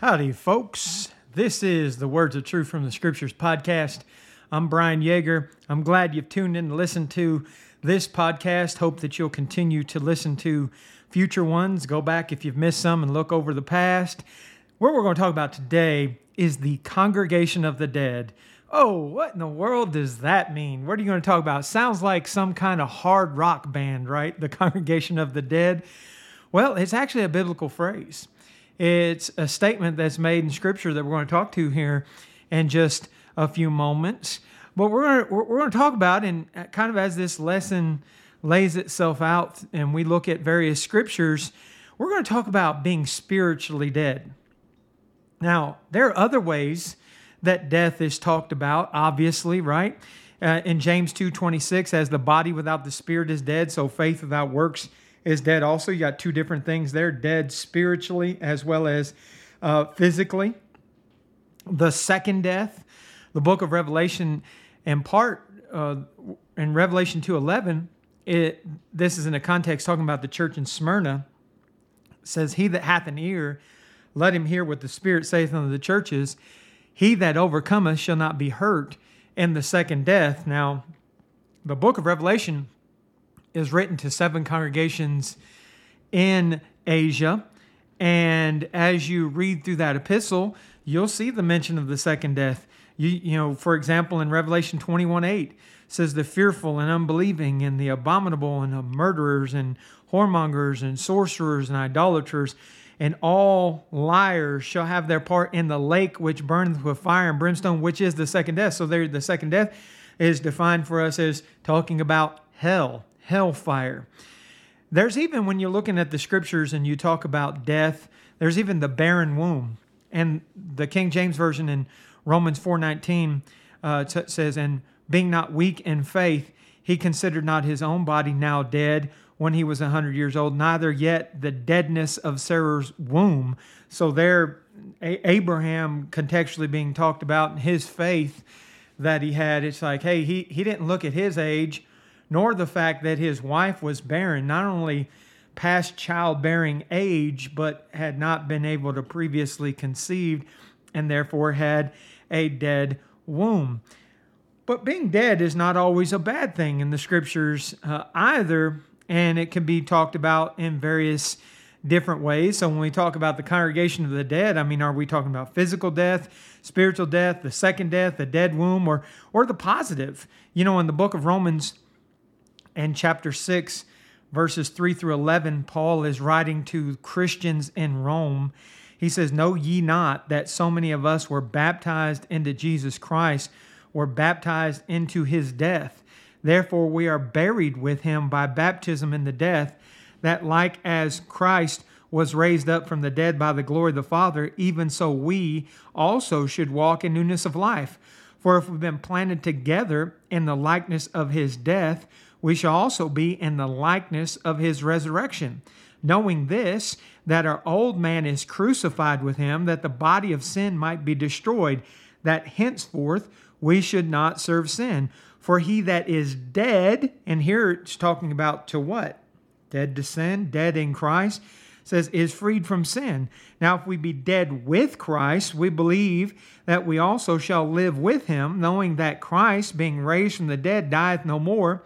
Howdy, folks. This is the Words of Truth from the Scriptures podcast. I'm Brian Yeager. I'm glad you've tuned in to listen to this podcast. Hope that you'll continue to listen to future ones. Go back if you've missed some and look over the past. What we're going to talk about today is the congregation of the dead. Oh, what in the world does that mean? What are you going to talk about? Sounds like some kind of hard rock band, right? The congregation of the dead. Well, it's actually a biblical phrase. It's a statement that's made in Scripture that we're going to talk to here in just a few moments. But we're going to, we're going to talk about, and kind of as this lesson lays itself out and we look at various scriptures, we're going to talk about being spiritually dead. Now, there are other ways that death is talked about, obviously, right? Uh, in James 2:26, as the body without the spirit is dead, so faith without works is dead also. You got two different things there dead spiritually as well as uh, physically. The second death, the book of Revelation, in part, uh, in Revelation 2.11, it, this is in a context talking about the church in Smyrna, says, He that hath an ear, let him hear what the Spirit saith unto the churches. He that overcometh shall not be hurt in the second death. Now, the book of Revelation is written to seven congregations in Asia. And as you read through that epistle, you'll see the mention of the second death. You, you know, for example, in Revelation 21 8, says the fearful and unbelieving and the abominable and the murderers and whoremongers and sorcerers and idolaters and all liars shall have their part in the lake which burneth with fire and brimstone, which is the second death. So there, the second death is defined for us as talking about hell hellfire. There's even when you're looking at the scriptures and you talk about death, there's even the barren womb. And the King James Version in Romans 4:19 uh, t- says, "And being not weak in faith, he considered not his own body now dead when he was a hundred years old, neither yet the deadness of Sarah's womb." So there, a- Abraham contextually being talked about, and his faith that he had. It's like, hey, he he didn't look at his age nor the fact that his wife was barren, not only past childbearing age, but had not been able to previously conceive and therefore had a dead womb. But being dead is not always a bad thing in the scriptures uh, either, and it can be talked about in various different ways. So when we talk about the congregation of the dead, I mean, are we talking about physical death, spiritual death, the second death, the dead womb, or or the positive? You know, in the book of Romans, and chapter 6, verses 3 through 11, Paul is writing to Christians in Rome. He says, Know ye not that so many of us were baptized into Jesus Christ, were baptized into his death? Therefore, we are buried with him by baptism in the death, that like as Christ was raised up from the dead by the glory of the Father, even so we also should walk in newness of life. For if we've been planted together in the likeness of his death, we shall also be in the likeness of his resurrection. Knowing this, that our old man is crucified with him, that the body of sin might be destroyed, that henceforth we should not serve sin. For he that is dead, and here it's talking about to what? Dead to sin, dead in Christ, says, is freed from sin. Now, if we be dead with Christ, we believe that we also shall live with him, knowing that Christ, being raised from the dead, dieth no more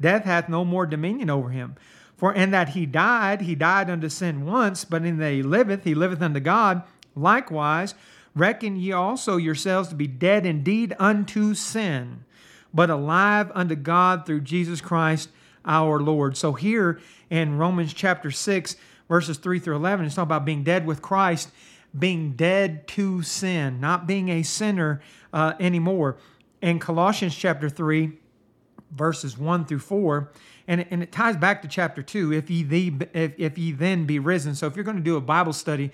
death hath no more dominion over him. For in that he died, he died unto sin once, but in that he liveth, he liveth unto God. Likewise, reckon ye also yourselves to be dead indeed unto sin, but alive unto God through Jesus Christ our Lord. So here in Romans chapter 6, verses 3 through 11, it's talking about being dead with Christ, being dead to sin, not being a sinner uh, anymore. In Colossians chapter 3, verses 1 through 4 and it, and it ties back to chapter 2 if ye, the, if, if ye then be risen. So if you're going to do a bible study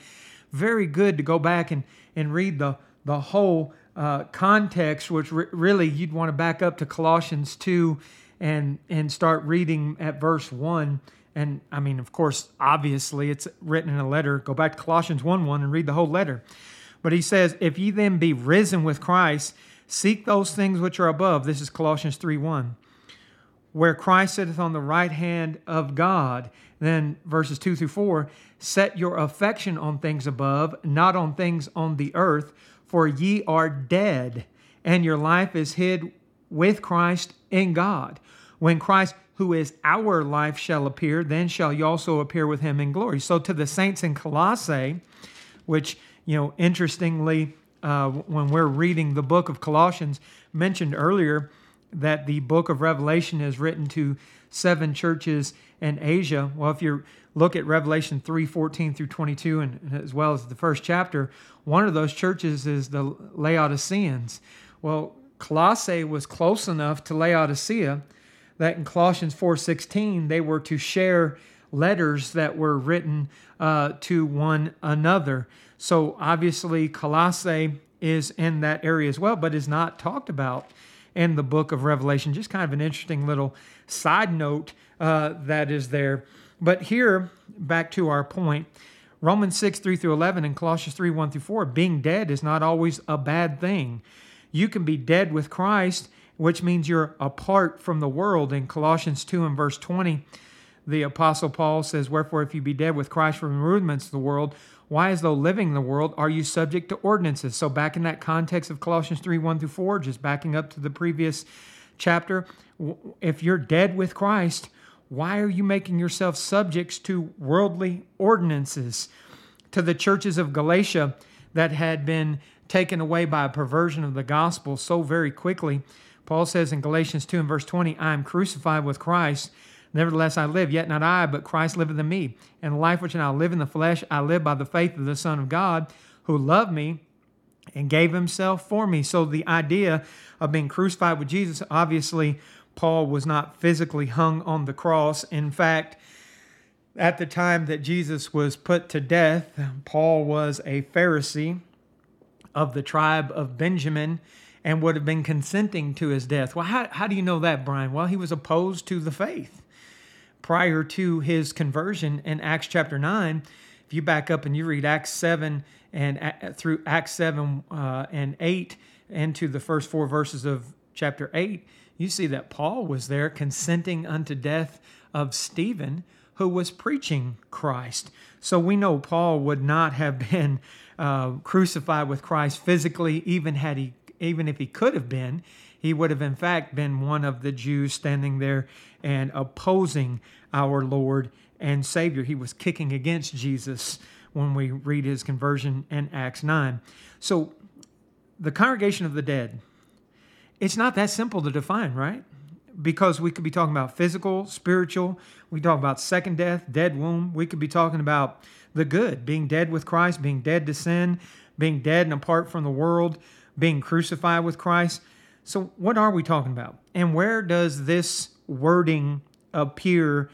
very good to go back and, and read the, the whole uh, context which re- really you'd want to back up to colossians 2 and and start reading at verse 1 and i mean of course obviously it's written in a letter. Go back to colossians 1 1 and read the whole letter. But he says if ye then be risen with christ seek those things which are above. This is colossians 3 1 where Christ sitteth on the right hand of God. Then verses 2 through 4 set your affection on things above, not on things on the earth, for ye are dead, and your life is hid with Christ in God. When Christ, who is our life, shall appear, then shall ye also appear with him in glory. So to the saints in Colossae, which, you know, interestingly, uh, when we're reading the book of Colossians, mentioned earlier that the book of Revelation is written to seven churches in Asia. Well, if you look at Revelation 3 14 through 22, and as well as the first chapter, one of those churches is the Laodiceans. Well, Colossae was close enough to Laodicea that in Colossians 4:16 they were to share letters that were written uh, to one another. So obviously, Colossae is in that area as well, but is not talked about in the book of Revelation. Just kind of an interesting little side note uh, that is there. But here, back to our point, Romans 6, 3 through 11, and Colossians 3, 1 through 4, being dead is not always a bad thing. You can be dead with Christ, which means you're apart from the world. In Colossians 2 and verse 20, the Apostle Paul says, Wherefore, if you be dead with Christ from the rudiments of the world, why, as though living in the world, are you subject to ordinances? So, back in that context of Colossians 3 1 through 4, just backing up to the previous chapter, if you're dead with Christ, why are you making yourself subjects to worldly ordinances? To the churches of Galatia that had been taken away by a perversion of the gospel so very quickly, Paul says in Galatians 2 and verse 20, I am crucified with Christ. Nevertheless, I live, yet not I, but Christ liveth in me. And the life which I live in the flesh, I live by the faith of the Son of God, who loved me and gave himself for me. So the idea of being crucified with Jesus, obviously, Paul was not physically hung on the cross. In fact, at the time that Jesus was put to death, Paul was a Pharisee of the tribe of Benjamin and would have been consenting to his death. Well, how, how do you know that, Brian? Well, he was opposed to the faith prior to his conversion in Acts chapter 9. If you back up and you read Acts 7 and uh, through Acts 7 uh, and 8 into the first four verses of chapter 8, you see that Paul was there consenting unto death of Stephen, who was preaching Christ. So we know Paul would not have been uh, crucified with Christ physically, even had he, even if he could have been he would have, in fact, been one of the Jews standing there and opposing our Lord and Savior. He was kicking against Jesus when we read his conversion in Acts 9. So, the congregation of the dead, it's not that simple to define, right? Because we could be talking about physical, spiritual, we talk about second death, dead womb. We could be talking about the good, being dead with Christ, being dead to sin, being dead and apart from the world, being crucified with Christ. So, what are we talking about? And where does this wording appear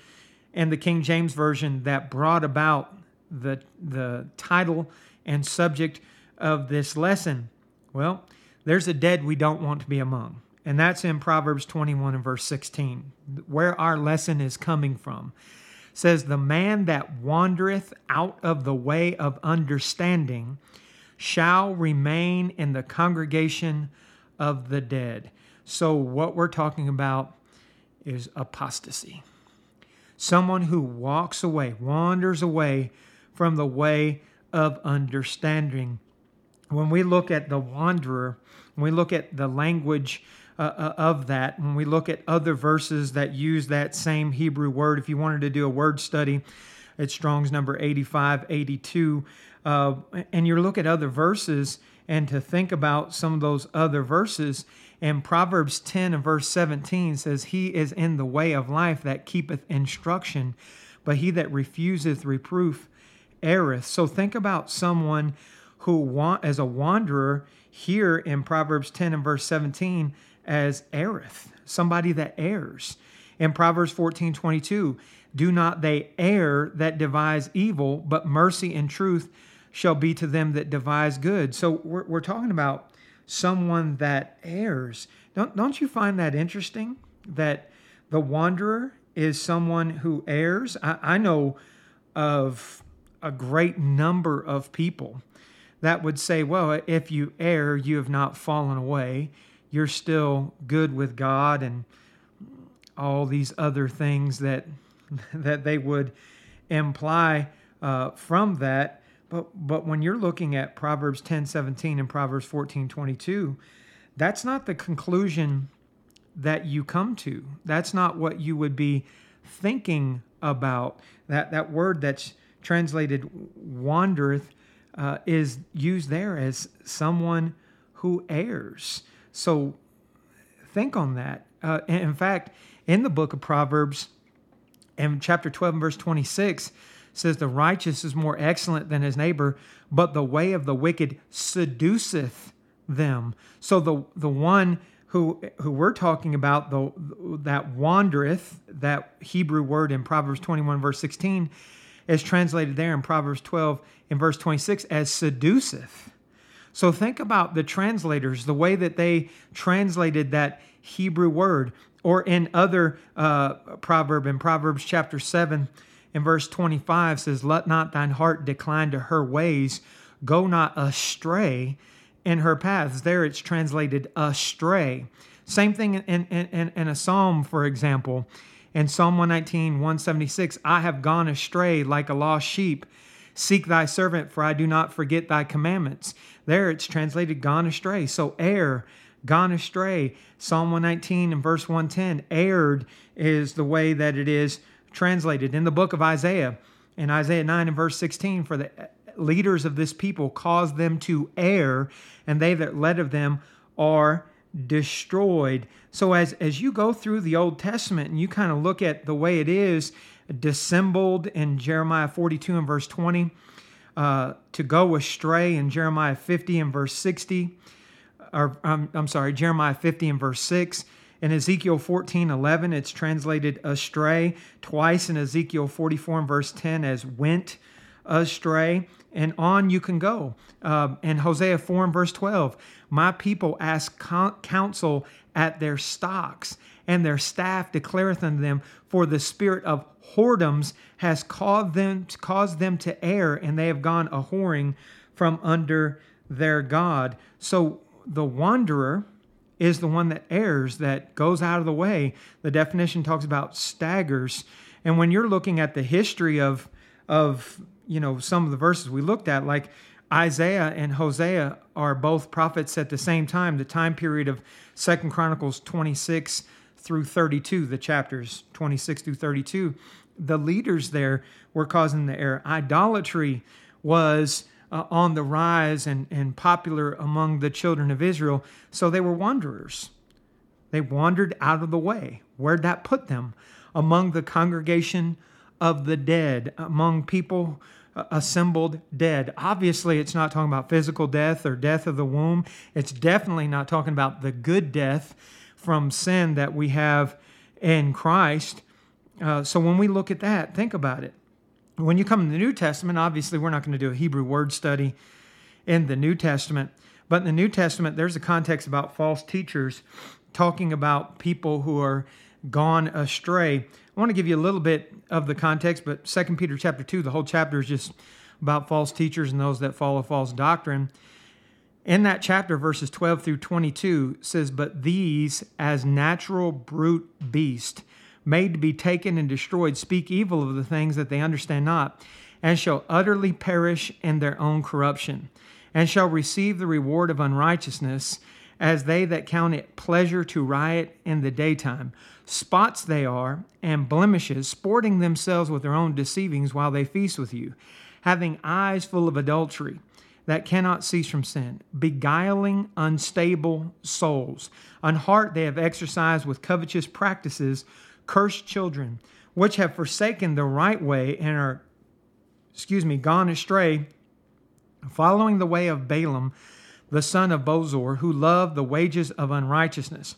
in the King James Version that brought about the, the title and subject of this lesson? Well, there's a dead we don't want to be among. And that's in Proverbs 21 and verse 16, where our lesson is coming from. It says, The man that wandereth out of the way of understanding shall remain in the congregation of the dead. So, what we're talking about is apostasy. Someone who walks away, wanders away from the way of understanding. When we look at the wanderer, when we look at the language uh, uh of that, when we look at other verses that use that same Hebrew word, if you wanted to do a word study, it's Strong's number 85, 82, uh, and you look at other verses, and to think about some of those other verses. And Proverbs 10 and verse 17 says, He is in the way of life that keepeth instruction, but he that refuseth reproof erreth. So think about someone who want as a wanderer here in Proverbs 10 and verse 17 as erreth, somebody that errs. In Proverbs 14, 22, do not they err that devise evil, but mercy and truth shall be to them that devise good. So we're, we're talking about someone that errs. Don't, don't you find that interesting? That the wanderer is someone who errs? I, I know of a great number of people that would say, well, if you err, you have not fallen away. You're still good with God and all these other things that that they would imply uh, from that. But but when you're looking at Proverbs 10, 17 and Proverbs 14, 22, that's not the conclusion that you come to. That's not what you would be thinking about. That that word that's translated wandereth uh, is used there as someone who errs. So think on that. Uh, in fact, in the book of Proverbs, in chapter 12 and verse 26, says, The righteous is more excellent than his neighbor, but the way of the wicked seduceth them. So the, the one who, who we're talking about, the, that wandereth, that Hebrew word in Proverbs 21, verse 16, is translated there in Proverbs 12 in verse 26 as seduceth. So think about the translators, the way that they translated that Hebrew word, or in other uh, proverb in Proverbs chapter 7 in verse 25 says, Let not thine heart decline to her ways, go not astray in her paths. There it's translated astray. Same thing in, in, in, in a psalm, for example. In Psalm 119, 176, I have gone astray like a lost sheep. Seek thy servant, for I do not forget thy commandments. There it's translated gone astray. So err, gone astray. Psalm 119 and verse 110, erred is the way that it is translated. In the book of Isaiah, in Isaiah 9 and verse 16, for the leaders of this people caused them to err, and they that led of them are destroyed. So as as you go through the Old Testament and you kind of look at the way it is dissembled in Jeremiah 42 and verse 20, uh, to go astray in Jeremiah 50 and verse 60, or um, I'm sorry, Jeremiah 50 and verse 6. In Ezekiel 14, 11, it's translated astray. Twice in Ezekiel 44 and verse 10 as went astray. And on you can go. Uh, in Hosea 4 and verse 12, my people ask counsel at their stocks, and their staff declareth unto them, for the spirit of whoredoms has caused them, caused them to err, and they have gone a whoring from under their God. So the wanderer is the one that errs, that goes out of the way. The definition talks about staggers. And when you're looking at the history of, of you know, some of the verses we looked at, like Isaiah and Hosea are both prophets at the same time, the time period of Second Chronicles 26 through 32, the chapters 26 through 32. The leaders there were causing the error. Idolatry was uh, on the rise and, and popular among the children of Israel, so they were wanderers. They wandered out of the way. Where'd that put them? Among the congregation of the dead, among people assembled dead. Obviously, it's not talking about physical death or death of the womb. It's definitely not talking about the good death from sin that we have in Christ. Uh, so when we look at that, think about it. When you come in the New Testament, obviously, we're not going to do a Hebrew word study in the New Testament. But in the New Testament, there's a context about false teachers talking about people who are gone astray. I want to give you a little bit of the context, but 2 Peter chapter 2, the whole chapter is just about false teachers and those that follow false doctrine. In that chapter, verses 12 through 22 says, But these, as natural brute beast, made to be taken and destroyed, speak evil of the things that they understand not, and shall utterly perish in their own corruption, and shall receive the reward of unrighteousness, as they that count it pleasure to riot in the daytime. Spots they are, and blemishes, sporting themselves with their own deceivings while they feast with you, having eyes full of adultery that cannot cease from sin, beguiling unstable souls. On heart they have exercised with covetous practices, cursed children, which have forsaken the right way and are, excuse me, gone astray, following the way of Balaam, the son of Bosor, who loved the wages of unrighteousness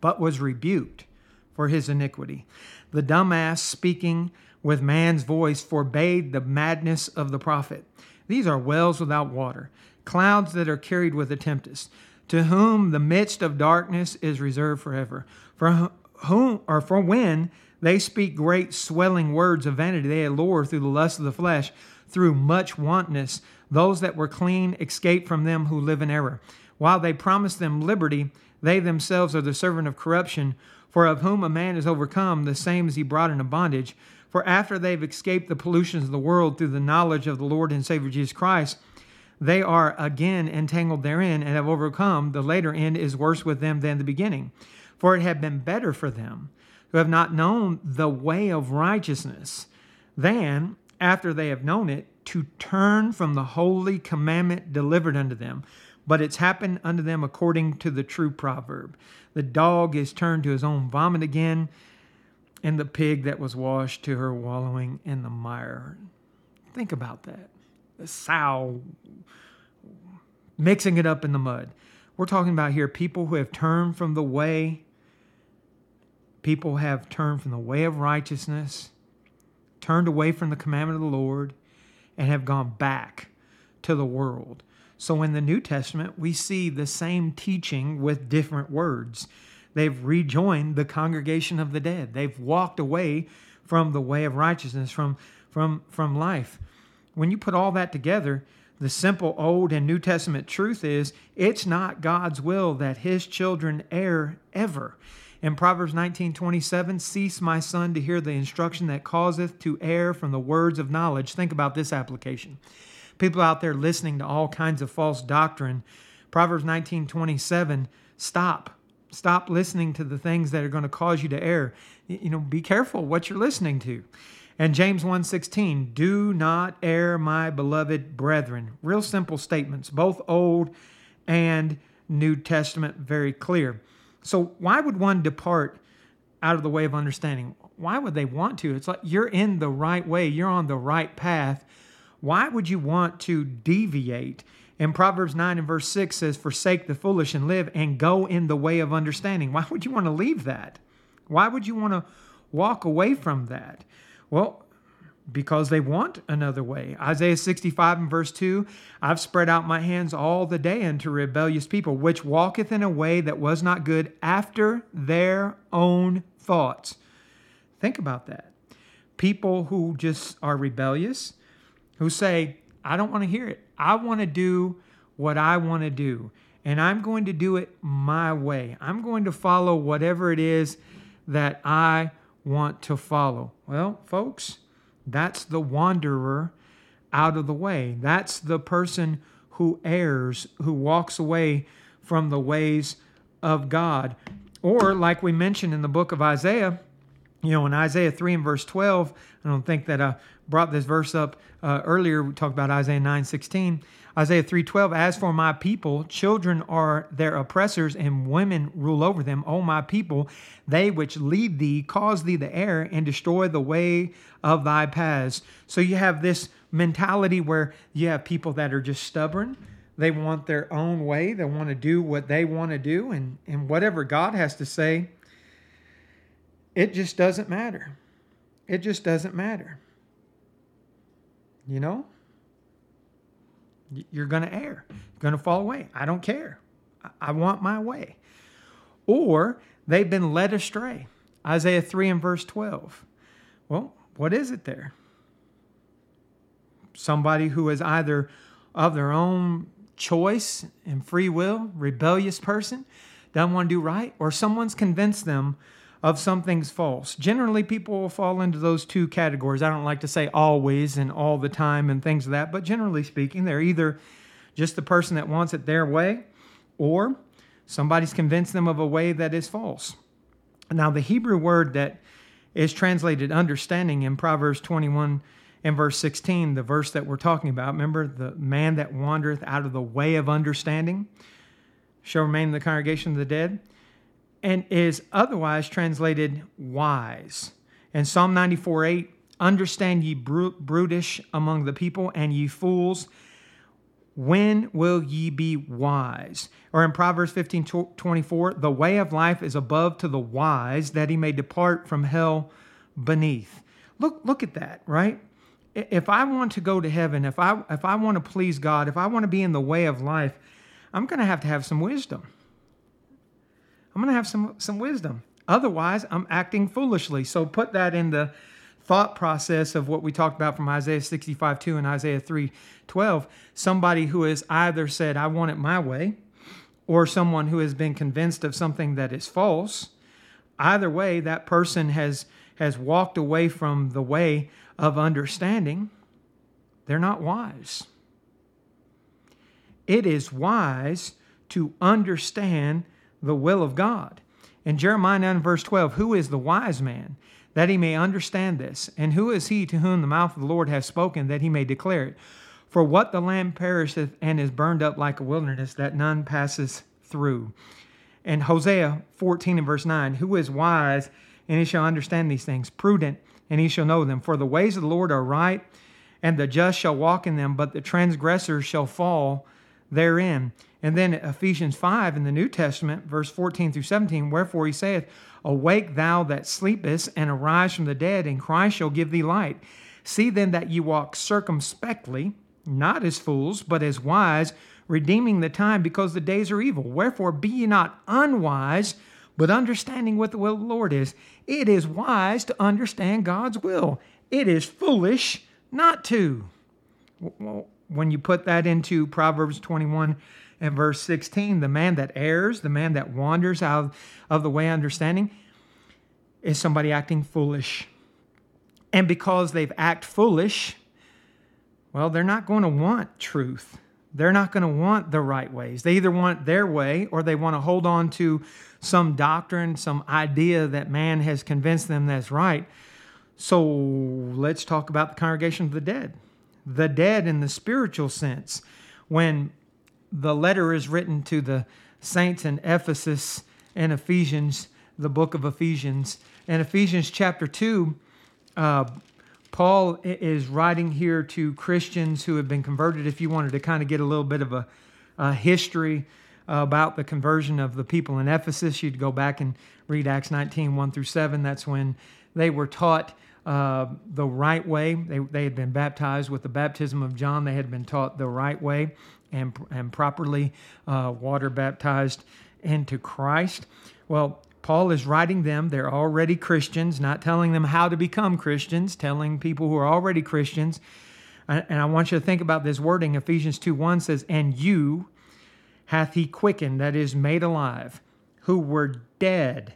but was rebuked for his iniquity. The dumb ass speaking with man's voice forbade the madness of the prophet. These are wells without water, clouds that are carried with a tempest, to whom the midst of darkness is reserved forever. For whom or for when they speak great swelling words of vanity, they allure through the lust of the flesh, through much wantonness. Those that were clean escape from them who live in error. While they promise them liberty, they themselves are the servant of corruption, for of whom a man is overcome, the same is he brought into bondage. For after they've escaped the pollutions of the world through the knowledge of the Lord and Savior Jesus Christ, they are again entangled therein and have overcome. The later end is worse with them than the beginning. For it had been better for them who have not known the way of righteousness than, after they have known it, to turn from the holy commandment delivered unto them. But it's happened unto them according to the true proverb. The dog is turned to his own vomit again, and the pig that was washed to her wallowing in the mire. Think about that. The sow mixing it up in the mud. We're talking about here people who have turned from the way, people have turned from the way of righteousness, turned away from the commandment of the Lord, and have gone back to the world. So in the New Testament, we see the same teaching with different words. They've rejoined the congregation of the dead. They've walked away from the way of righteousness, from, from, from life. When you put all that together, the simple Old and New Testament truth is it's not God's will that his children err ever. In Proverbs 19:27, cease my son to hear the instruction that causeth to err from the words of knowledge. Think about this application. People out there listening to all kinds of false doctrine. Proverbs 19:27, stop. Stop listening to the things that are going to cause you to err. You know, be careful what you're listening to. And James 1:16, do not err, my beloved brethren. Real simple statements, both Old and New Testament, very clear. So, why would one depart out of the way of understanding? Why would they want to? It's like you're in the right way, you're on the right path. Why would you want to deviate? And Proverbs 9 and verse 6 says, Forsake the foolish and live and go in the way of understanding. Why would you want to leave that? Why would you want to walk away from that? Well, because they want another way. Isaiah 65 and verse 2 I've spread out my hands all the day unto rebellious people, which walketh in a way that was not good after their own thoughts. Think about that. People who just are rebellious, who say, I don't want to hear it. I want to do what I want to do, and I'm going to do it my way. I'm going to follow whatever it is that I want to follow. Well, folks, that's the wanderer out of the way. That's the person who errs, who walks away from the ways of God. Or, like we mentioned in the book of Isaiah, you know, in Isaiah 3 and verse 12, I don't think that I brought this verse up uh, earlier. We talked about Isaiah 9 16. Isaiah 3:12 As for my people children are their oppressors and women rule over them. O my people they which lead thee cause thee to err and destroy the way of thy paths. So you have this mentality where you have people that are just stubborn. They want their own way. They want to do what they want to do and and whatever God has to say it just doesn't matter. It just doesn't matter. You know you're going to err. You're going to fall away. I don't care. I want my way. Or they've been led astray. Isaiah 3 and verse 12. Well, what is it there? Somebody who is either of their own choice and free will, rebellious person, doesn't want to do right, or someone's convinced them of something's false. Generally, people will fall into those two categories. I don't like to say always and all the time and things of like that, but generally speaking, they're either just the person that wants it their way or somebody's convinced them of a way that is false. Now, the Hebrew word that is translated understanding in Proverbs 21 and verse 16, the verse that we're talking about, remember the man that wandereth out of the way of understanding shall remain in the congregation of the dead and is otherwise translated wise. And Psalm 94 8, understand ye brutish among the people, and ye fools, when will ye be wise? Or in Proverbs 15 24, the way of life is above to the wise, that he may depart from hell beneath. Look, look at that, right? If I want to go to heaven, if I if I want to please God, if I want to be in the way of life, I'm going to have to have some wisdom. I'm going to have some, some wisdom. Otherwise, I'm acting foolishly. So put that in the thought process of what we talked about from Isaiah 65 2 and Isaiah 3 12. Somebody who has either said, I want it my way, or someone who has been convinced of something that is false. Either way, that person has has walked away from the way of understanding, they're not wise. It is wise to understand the will of God. In Jeremiah 9, verse 12, who is the wise man that he may understand this? And who is he to whom the mouth of the Lord has spoken that he may declare it? For what the land perisheth and is burned up like a wilderness that none passes through. And Hosea 14 and verse 9, who is wise and he shall understand these things, prudent and he shall know them. For the ways of the Lord are right, and the just shall walk in them, but the transgressors shall fall therein. And then Ephesians 5 in the New Testament, verse 14 through 17, wherefore he saith, Awake thou that sleepest, and arise from the dead, and Christ shall give thee light. See then that ye walk circumspectly, not as fools, but as wise, redeeming the time, because the days are evil. Wherefore be ye not unwise, but understanding what the will of the Lord is. It is wise to understand God's will. It is foolish not to. Well, when you put that into Proverbs 21 and verse 16, the man that errs, the man that wanders out of the way understanding, is somebody acting foolish. And because they've act foolish, well, they're not going to want truth. They're not going to want the right ways. They either want their way or they want to hold on to some doctrine, some idea that man has convinced them that's right. So let's talk about the congregation of the dead the dead in the spiritual sense. When the letter is written to the saints in Ephesus and Ephesians, the book of Ephesians. In Ephesians chapter 2, uh, Paul is writing here to Christians who have been converted. If you wanted to kind of get a little bit of a, a history about the conversion of the people in Ephesus, you'd go back and read Acts 19 1 through 7. That's when they were taught uh, the right way. They, they had been baptized with the baptism of John. They had been taught the right way and, and properly uh, water baptized into Christ. Well, Paul is writing them. They're already Christians, not telling them how to become Christians, telling people who are already Christians. And I want you to think about this wording. Ephesians 2 1 says, And you hath he quickened, that is, made alive, who were dead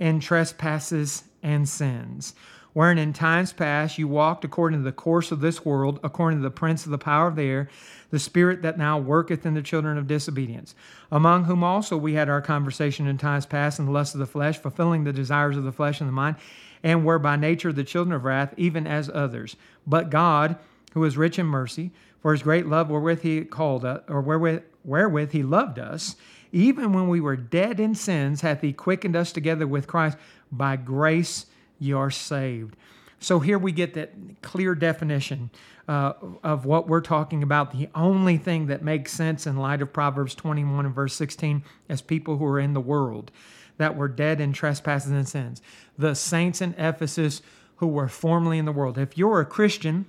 in trespasses and sins wherein in times past you walked according to the course of this world, according to the prince of the power of the air, the spirit that now worketh in the children of disobedience, among whom also we had our conversation in times past in the lust of the flesh, fulfilling the desires of the flesh and the mind, and were by nature the children of wrath, even as others. But God, who is rich in mercy, for his great love wherewith he called us, or wherewith, wherewith he loved us, even when we were dead in sins, hath he quickened us together with Christ. By grace you're saved. So here we get that clear definition uh, of what we're talking about. The only thing that makes sense in light of Proverbs 21 and verse 16 as people who are in the world that were dead in trespasses and sins. The saints in Ephesus who were formerly in the world. If you're a Christian,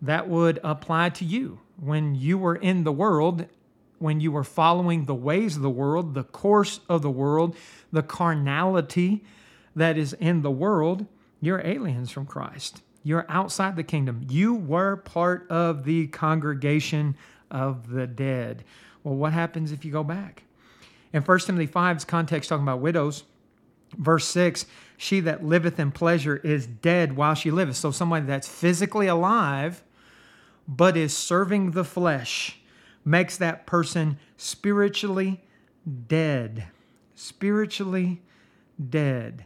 that would apply to you. When you were in the world, when you were following the ways of the world, the course of the world, the carnality that is in the world, you're aliens from Christ. You're outside the kingdom. You were part of the congregation of the dead. Well, what happens if you go back? In 1 Timothy 5's context, talking about widows, verse 6 she that liveth in pleasure is dead while she liveth. So, somebody that's physically alive but is serving the flesh makes that person spiritually dead. Spiritually dead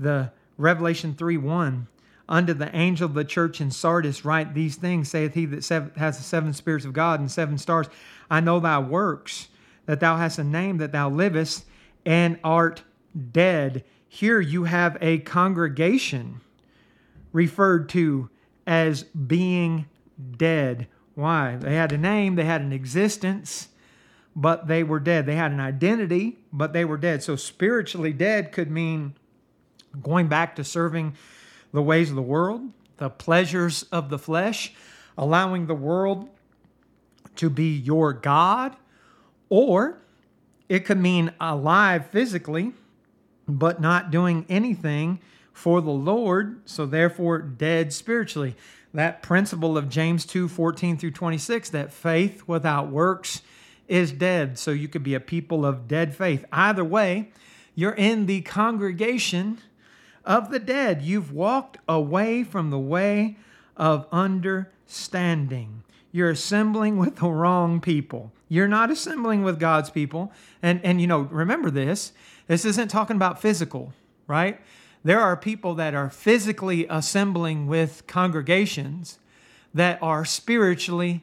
the Revelation 3 1. Unto the angel of the church in Sardis write these things, saith he that has the seven spirits of God and seven stars. I know thy works, that thou hast a name, that thou livest and art dead. Here you have a congregation referred to as being dead. Why? They had a name, they had an existence, but they were dead. They had an identity, but they were dead. So spiritually dead could mean going back to serving the ways of the world, the pleasures of the flesh, allowing the world to be your God, or it could mean alive physically, but not doing anything for the Lord, so therefore dead spiritually. That principle of James 2 14 through 26, that faith without works is dead. So you could be a people of dead faith. Either way, you're in the congregation of the dead. You've walked away from the way of understanding. You're assembling with the wrong people. You're not assembling with God's people. And, and you know, remember this this isn't talking about physical, right? There are people that are physically assembling with congregations that are spiritually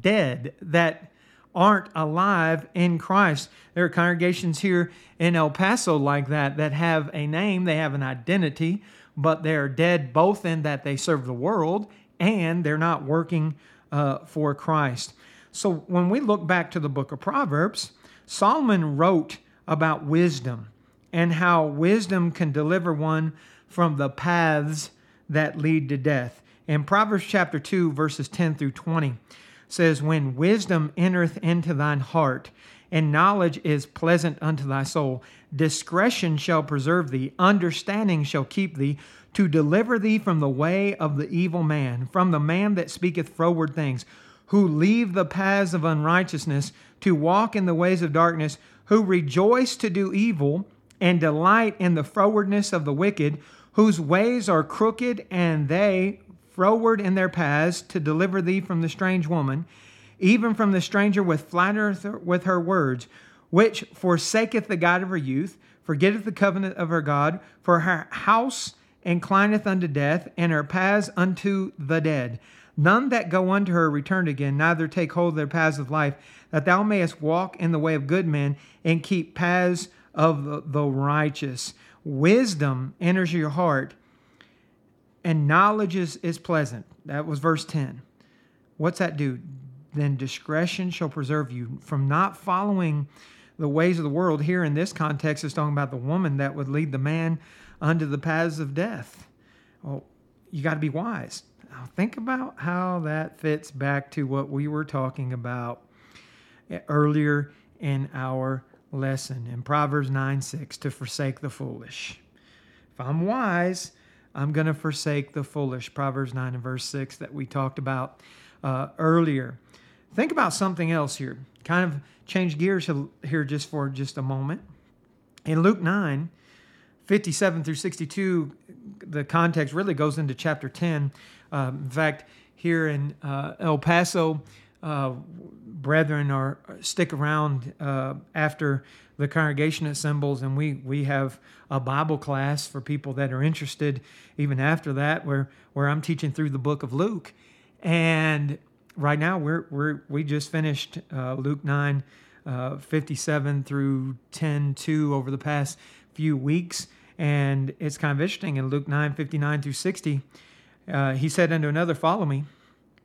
dead, that aren't alive in Christ. There are congregations here in El Paso like that that have a name, they have an identity, but they're dead both in that they serve the world and they're not working uh, for Christ. So when we look back to the book of Proverbs, Solomon wrote about wisdom and how wisdom can deliver one from the paths that lead to death. In Proverbs chapter 2, verses 10 through 20, says, When wisdom entereth into thine heart, and knowledge is pleasant unto thy soul, discretion shall preserve thee, understanding shall keep thee, to deliver thee from the way of the evil man, from the man that speaketh froward things, who leave the paths of unrighteousness, to walk in the ways of darkness, who rejoice to do evil, and delight in the frowardness of the wicked, whose ways are crooked, and they froward in their paths to deliver thee from the strange woman, even from the stranger with flattereth with her words, which forsaketh the God of her youth, forgetteth the covenant of her God, for her house inclineth unto death, and her paths unto the dead. None that go unto her return again, neither take hold of their paths of life, that thou mayest walk in the way of good men and keep paths of the, the righteous. Wisdom enters your heart and knowledge is, is pleasant. That was verse 10. What's that do? Then discretion shall preserve you from not following the ways of the world. Here in this context, it's talking about the woman that would lead the man unto the paths of death. Well, you got to be wise. Now, think about how that fits back to what we were talking about eh, earlier in our lesson in Proverbs 9 6 to forsake the foolish. If I'm wise, I'm going to forsake the foolish. Proverbs 9 and verse 6 that we talked about uh, earlier. Think about something else here. Kind of change gears here just for just a moment. In Luke 9, 57 through 62, the context really goes into chapter 10. Um, in fact, here in uh, El Paso, uh, brethren are stick around uh, after the congregation assembles, and we we have a Bible class for people that are interested. Even after that, where where I'm teaching through the book of Luke, and right now we're we're we just finished uh, Luke nine. Uh, 57 through 10 2 over the past few weeks and it's kind of interesting in luke 9 59 through 60 uh, he said unto another follow me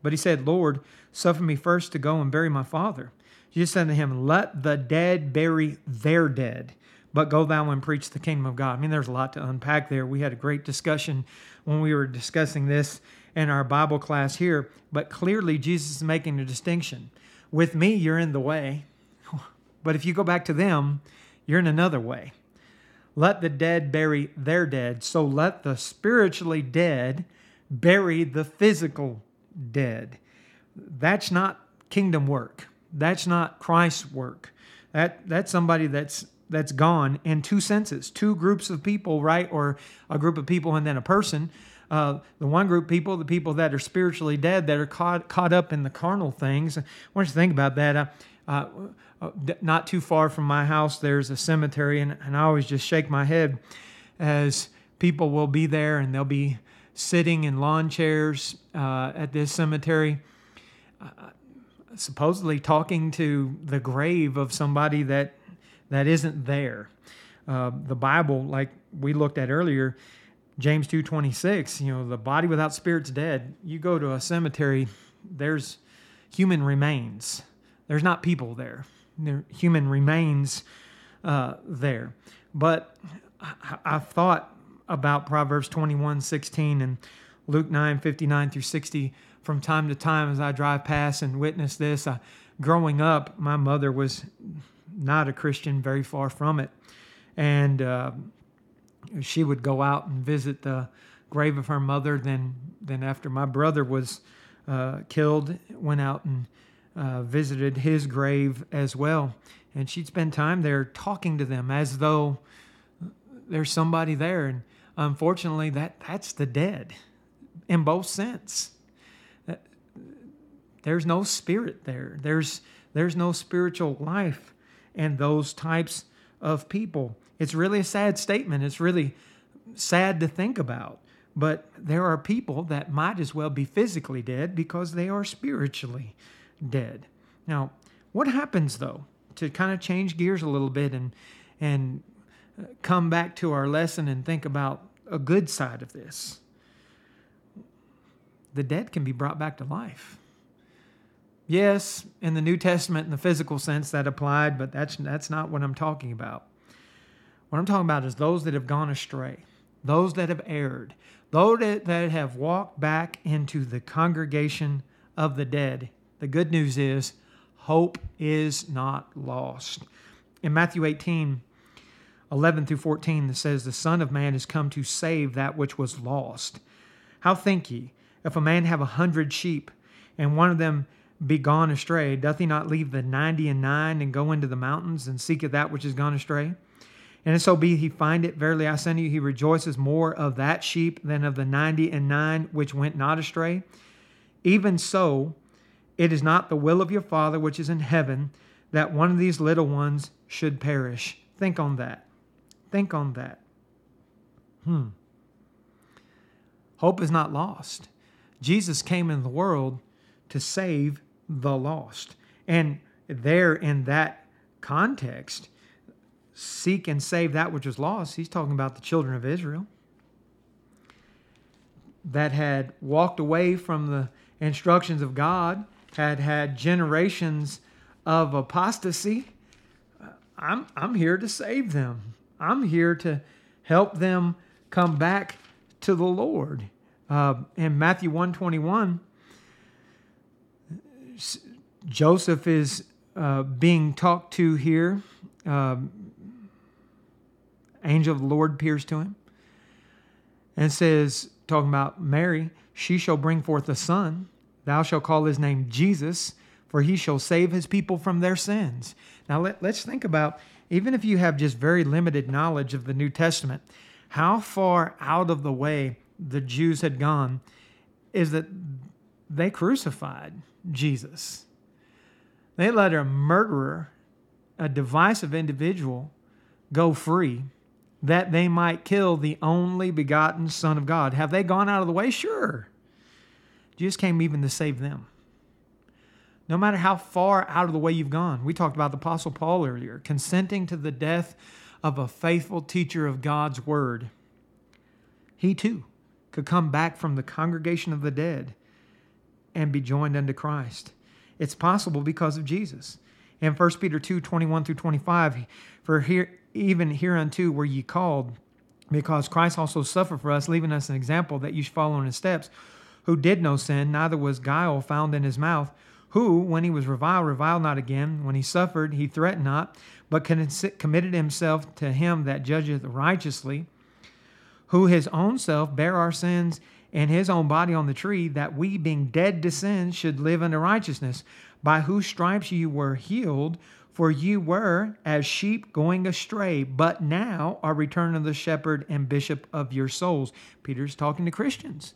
but he said lord suffer me first to go and bury my father Jesus said to him, Let the dead bury their dead, but go thou and preach the kingdom of God. I mean, there's a lot to unpack there. We had a great discussion when we were discussing this in our Bible class here, but clearly Jesus is making a distinction. With me, you're in the way, but if you go back to them, you're in another way. Let the dead bury their dead, so let the spiritually dead bury the physical dead. That's not kingdom work. That's not Christ's work. That that's somebody that's that's gone in two senses, two groups of people, right? Or a group of people and then a person. Uh, the one group people, the people that are spiritually dead, that are caught caught up in the carnal things. I want you to think about that. Uh, uh, uh not too far from my house, there's a cemetery, and, and I always just shake my head as people will be there and they'll be sitting in lawn chairs uh, at this cemetery. Supposedly talking to the grave of somebody that that isn't there. Uh, the Bible, like we looked at earlier, James two twenty six. You know, the body without spirit's dead. You go to a cemetery, there's human remains. There's not people there. There human remains uh, there. But I, I thought about Proverbs twenty one sixteen and Luke nine fifty nine through sixty from time to time as I drive past and witness this. I, growing up, my mother was not a Christian, very far from it. And uh, she would go out and visit the grave of her mother. Then, then after my brother was uh, killed, went out and uh, visited his grave as well. And she'd spend time there talking to them as though there's somebody there. And unfortunately, that, that's the dead in both sense. There's no spirit there. There's there's no spiritual life in those types of people. It's really a sad statement. It's really sad to think about. But there are people that might as well be physically dead because they are spiritually dead. Now, what happens though to kind of change gears a little bit and and uh, come back to our lesson and think about a good side of this? The dead can be brought back to life. Yes, in the New Testament, in the physical sense, that applied, but that's, that's not what I'm talking about. What I'm talking about is those that have gone astray, those that have erred, those that, that have walked back into the congregation of the dead. The good news is hope is not lost. In Matthew 18, 11 through 14, it says, The Son of Man is come to save that which was lost. How think ye, if a man have a hundred sheep, and one of them be gone astray, doth he not leave the ninety and nine and go into the mountains and seeketh that which is gone astray? And if so be he find it, verily I say to you, he rejoices more of that sheep than of the ninety and nine which went not astray. Even so, it is not the will of your Father which is in heaven that one of these little ones should perish. Think on that. Think on that. Hmm. Hope is not lost. Jesus came in the world to save the lost. And there in that context, seek and save that which is lost, he's talking about the children of Israel that had walked away from the instructions of God, had had generations of apostasy. I'm, I'm here to save them. I'm here to help them come back to the Lord. Uh, in Matthew 121, Joseph is uh, being talked to here. Um, angel of the Lord appears to him and says, talking about Mary, she shall bring forth a son. Thou shalt call his name Jesus, for he shall save his people from their sins. Now, let, let's think about, even if you have just very limited knowledge of the New Testament, how far out of the way the Jews had gone is that they crucified Jesus. They let a murderer, a divisive individual, go free that they might kill the only begotten Son of God. Have they gone out of the way? Sure. Jesus came even to save them. No matter how far out of the way you've gone, we talked about the Apostle Paul earlier, consenting to the death of a faithful teacher of God's word. He too could come back from the congregation of the dead and be joined unto Christ. It's possible because of Jesus. In 1 Peter 2 21 through 25, for here, even hereunto were ye called, because Christ also suffered for us, leaving us an example that you should follow in his steps, who did no sin, neither was guile found in his mouth, who, when he was reviled, reviled not again. When he suffered, he threatened not, but committed himself to him that judgeth righteously, who his own self bare our sins and his own body on the tree, that we, being dead to sin, should live unto righteousness, by whose stripes you were healed. For you were as sheep going astray, but now are returned to the shepherd and bishop of your souls. Peter's talking to Christians,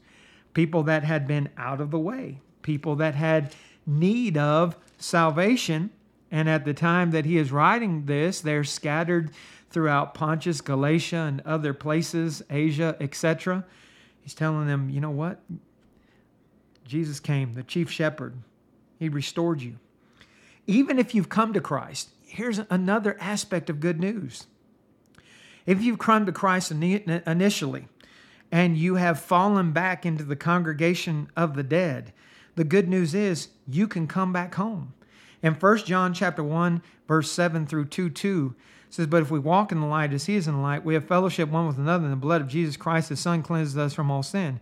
people that had been out of the way, people that had need of salvation. And at the time that he is writing this, they're scattered throughout Pontus, Galatia, and other places, Asia, etc. He's telling them, you know what? Jesus came, the chief shepherd. He restored you. Even if you've come to Christ, here's another aspect of good news. If you've come to Christ initially and you have fallen back into the congregation of the dead, the good news is you can come back home. In 1 John chapter 1, verse 7 through 2 2, says, But if we walk in the light as he is in the light, we have fellowship one with another, and the blood of Jesus Christ, his Son, cleanses us from all sin.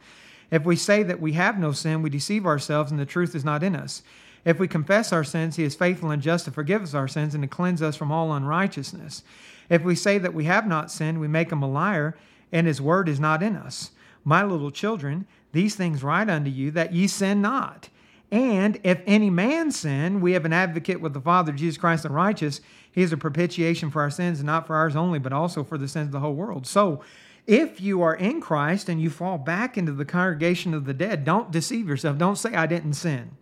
If we say that we have no sin, we deceive ourselves, and the truth is not in us. If we confess our sins, he is faithful and just to forgive us our sins and to cleanse us from all unrighteousness. If we say that we have not sinned, we make him a liar, and his word is not in us. My little children, these things write unto you, that ye sin not. And if any man sin, we have an advocate with the Father, Jesus Christ the righteous. He is a propitiation for our sins, and not for ours only, but also for the sins of the whole world. So, If you are in Christ and you fall back into the congregation of the dead, don't deceive yourself. Don't say, I didn't sin.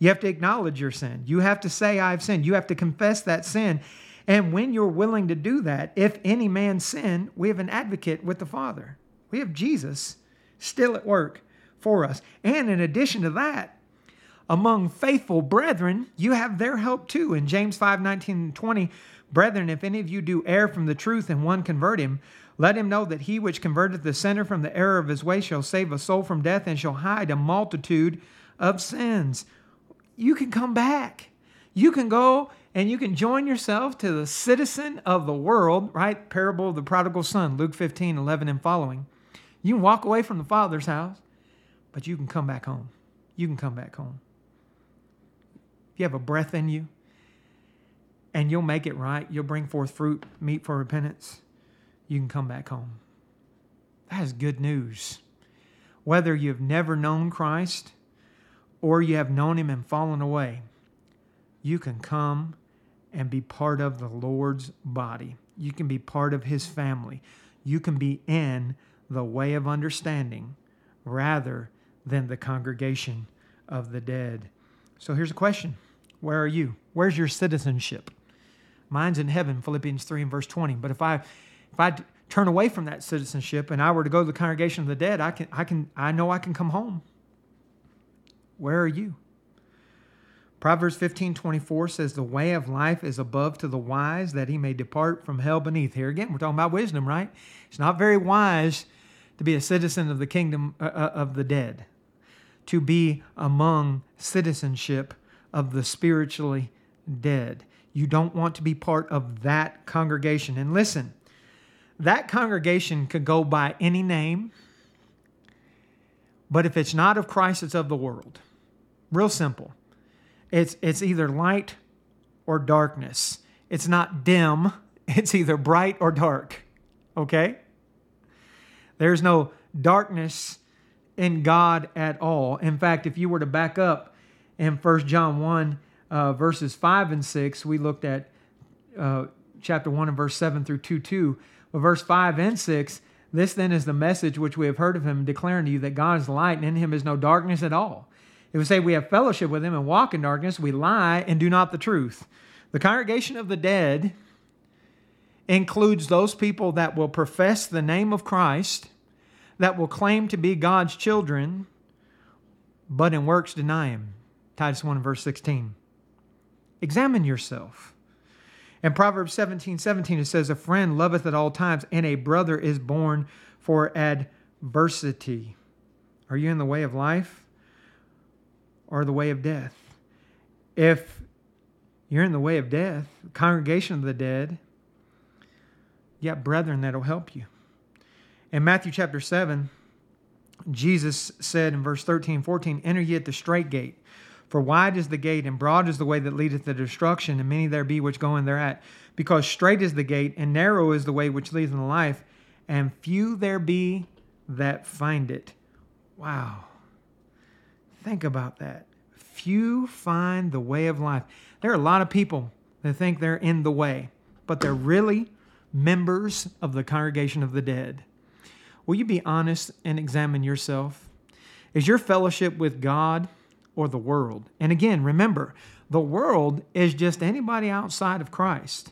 You have to acknowledge your sin. You have to say, I've sinned. You have to confess that sin. And when you're willing to do that, if any man sin, we have an advocate with the Father. We have Jesus still at work for us. And in addition to that, among faithful brethren, you have their help too. In James 5 19 and 20, brethren, if any of you do err from the truth and one convert him, let him know that he which converteth the sinner from the error of his way shall save a soul from death and shall hide a multitude of sins. You can come back. You can go and you can join yourself to the citizen of the world, right? Parable of the prodigal son, Luke 15, 11 and following. You can walk away from the Father's house, but you can come back home. You can come back home. If you have a breath in you and you'll make it right, you'll bring forth fruit, meet for repentance, you can come back home. That is good news. Whether you've never known Christ or you have known him and fallen away, you can come and be part of the Lord's body. You can be part of his family. You can be in the way of understanding rather than the congregation of the dead. So here's a question Where are you? Where's your citizenship? Mine's in heaven, Philippians 3 and verse 20. But if I if I turn away from that citizenship and I were to go to the congregation of the dead, I can I can I know I can come home. Where are you? Proverbs 15 24 says, The way of life is above to the wise, that he may depart from hell beneath. Here again, we're talking about wisdom, right? It's not very wise to be a citizen of the kingdom uh, uh, of the dead, to be among citizenship of the spiritually dead. You don't want to be part of that congregation. And listen, that congregation could go by any name, but if it's not of Christ, it's of the world. Real simple. It's, it's either light or darkness. It's not dim, it's either bright or dark. Okay? There's no darkness in God at all. In fact, if you were to back up in 1 John 1, uh, verses 5 and 6, we looked at uh, chapter 1 and verse 7 through 2 2. Well, verse 5 and 6, this then is the message which we have heard of him, declaring to you that God is light and in him is no darkness at all. If we say we have fellowship with him and walk in darkness, we lie and do not the truth. The congregation of the dead includes those people that will profess the name of Christ, that will claim to be God's children, but in works deny him. Titus 1 verse 16. Examine yourself. In Proverbs 17 17, it says, A friend loveth at all times, and a brother is born for adversity. Are you in the way of life? or the way of death. If you're in the way of death, congregation of the dead, you brethren that'll help you. In Matthew chapter 7, Jesus said in verse 13, 14, Enter ye at the strait gate. For wide is the gate, and broad is the way that leadeth to destruction, and many there be which go in thereat. Because strait is the gate, and narrow is the way which leads unto life, and few there be that find it. Wow. Think about that. Few find the way of life. There are a lot of people that think they're in the way, but they're really members of the congregation of the dead. Will you be honest and examine yourself? Is your fellowship with God or the world? And again, remember, the world is just anybody outside of Christ.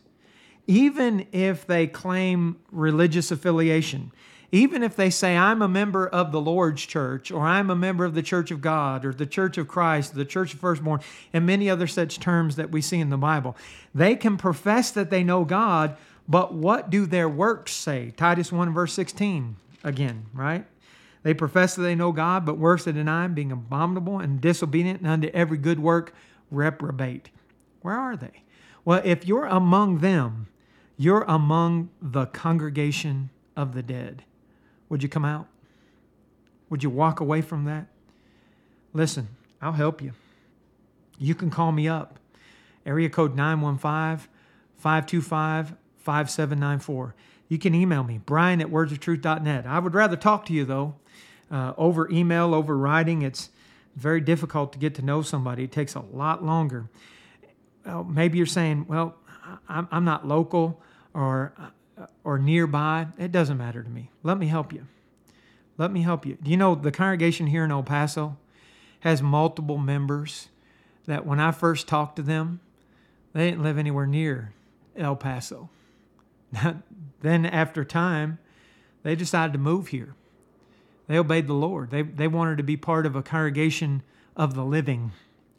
Even if they claim religious affiliation, even if they say, I'm a member of the Lord's church, or I'm a member of the church of God, or the church of Christ, the church of firstborn, and many other such terms that we see in the Bible, they can profess that they know God, but what do their works say? Titus 1 verse 16 again, right? They profess that they know God, but works that deny Him, being abominable and disobedient, and unto every good work reprobate. Where are they? Well, if you're among them, you're among the congregation of the dead. Would you come out? Would you walk away from that? Listen, I'll help you. You can call me up. Area code 915 525 5794. You can email me, brian at wordsoftruth.net. I would rather talk to you, though, uh, over email, over writing. It's very difficult to get to know somebody, it takes a lot longer. Well, maybe you're saying, well, I'm, I'm not local, or or nearby, it doesn't matter to me. Let me help you. Let me help you. Do you know the congregation here in El Paso has multiple members that when I first talked to them, they didn't live anywhere near El Paso. then after time, they decided to move here. They obeyed the Lord. They, they wanted to be part of a congregation of the living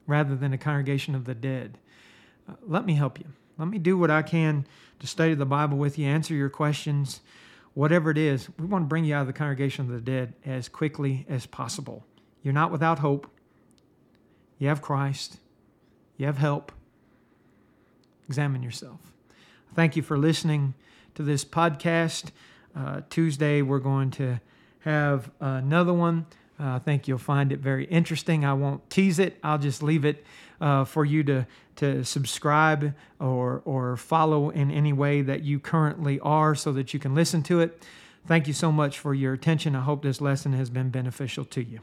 rather than a congregation of the dead. Uh, let me help you. Let me do what I can to study the Bible with you, answer your questions, whatever it is. We want to bring you out of the congregation of the dead as quickly as possible. You're not without hope. You have Christ. You have help. Examine yourself. Thank you for listening to this podcast. Uh, Tuesday, we're going to have another one. Uh, I think you'll find it very interesting. I won't tease it. I'll just leave it uh, for you to to subscribe or or follow in any way that you currently are, so that you can listen to it. Thank you so much for your attention. I hope this lesson has been beneficial to you.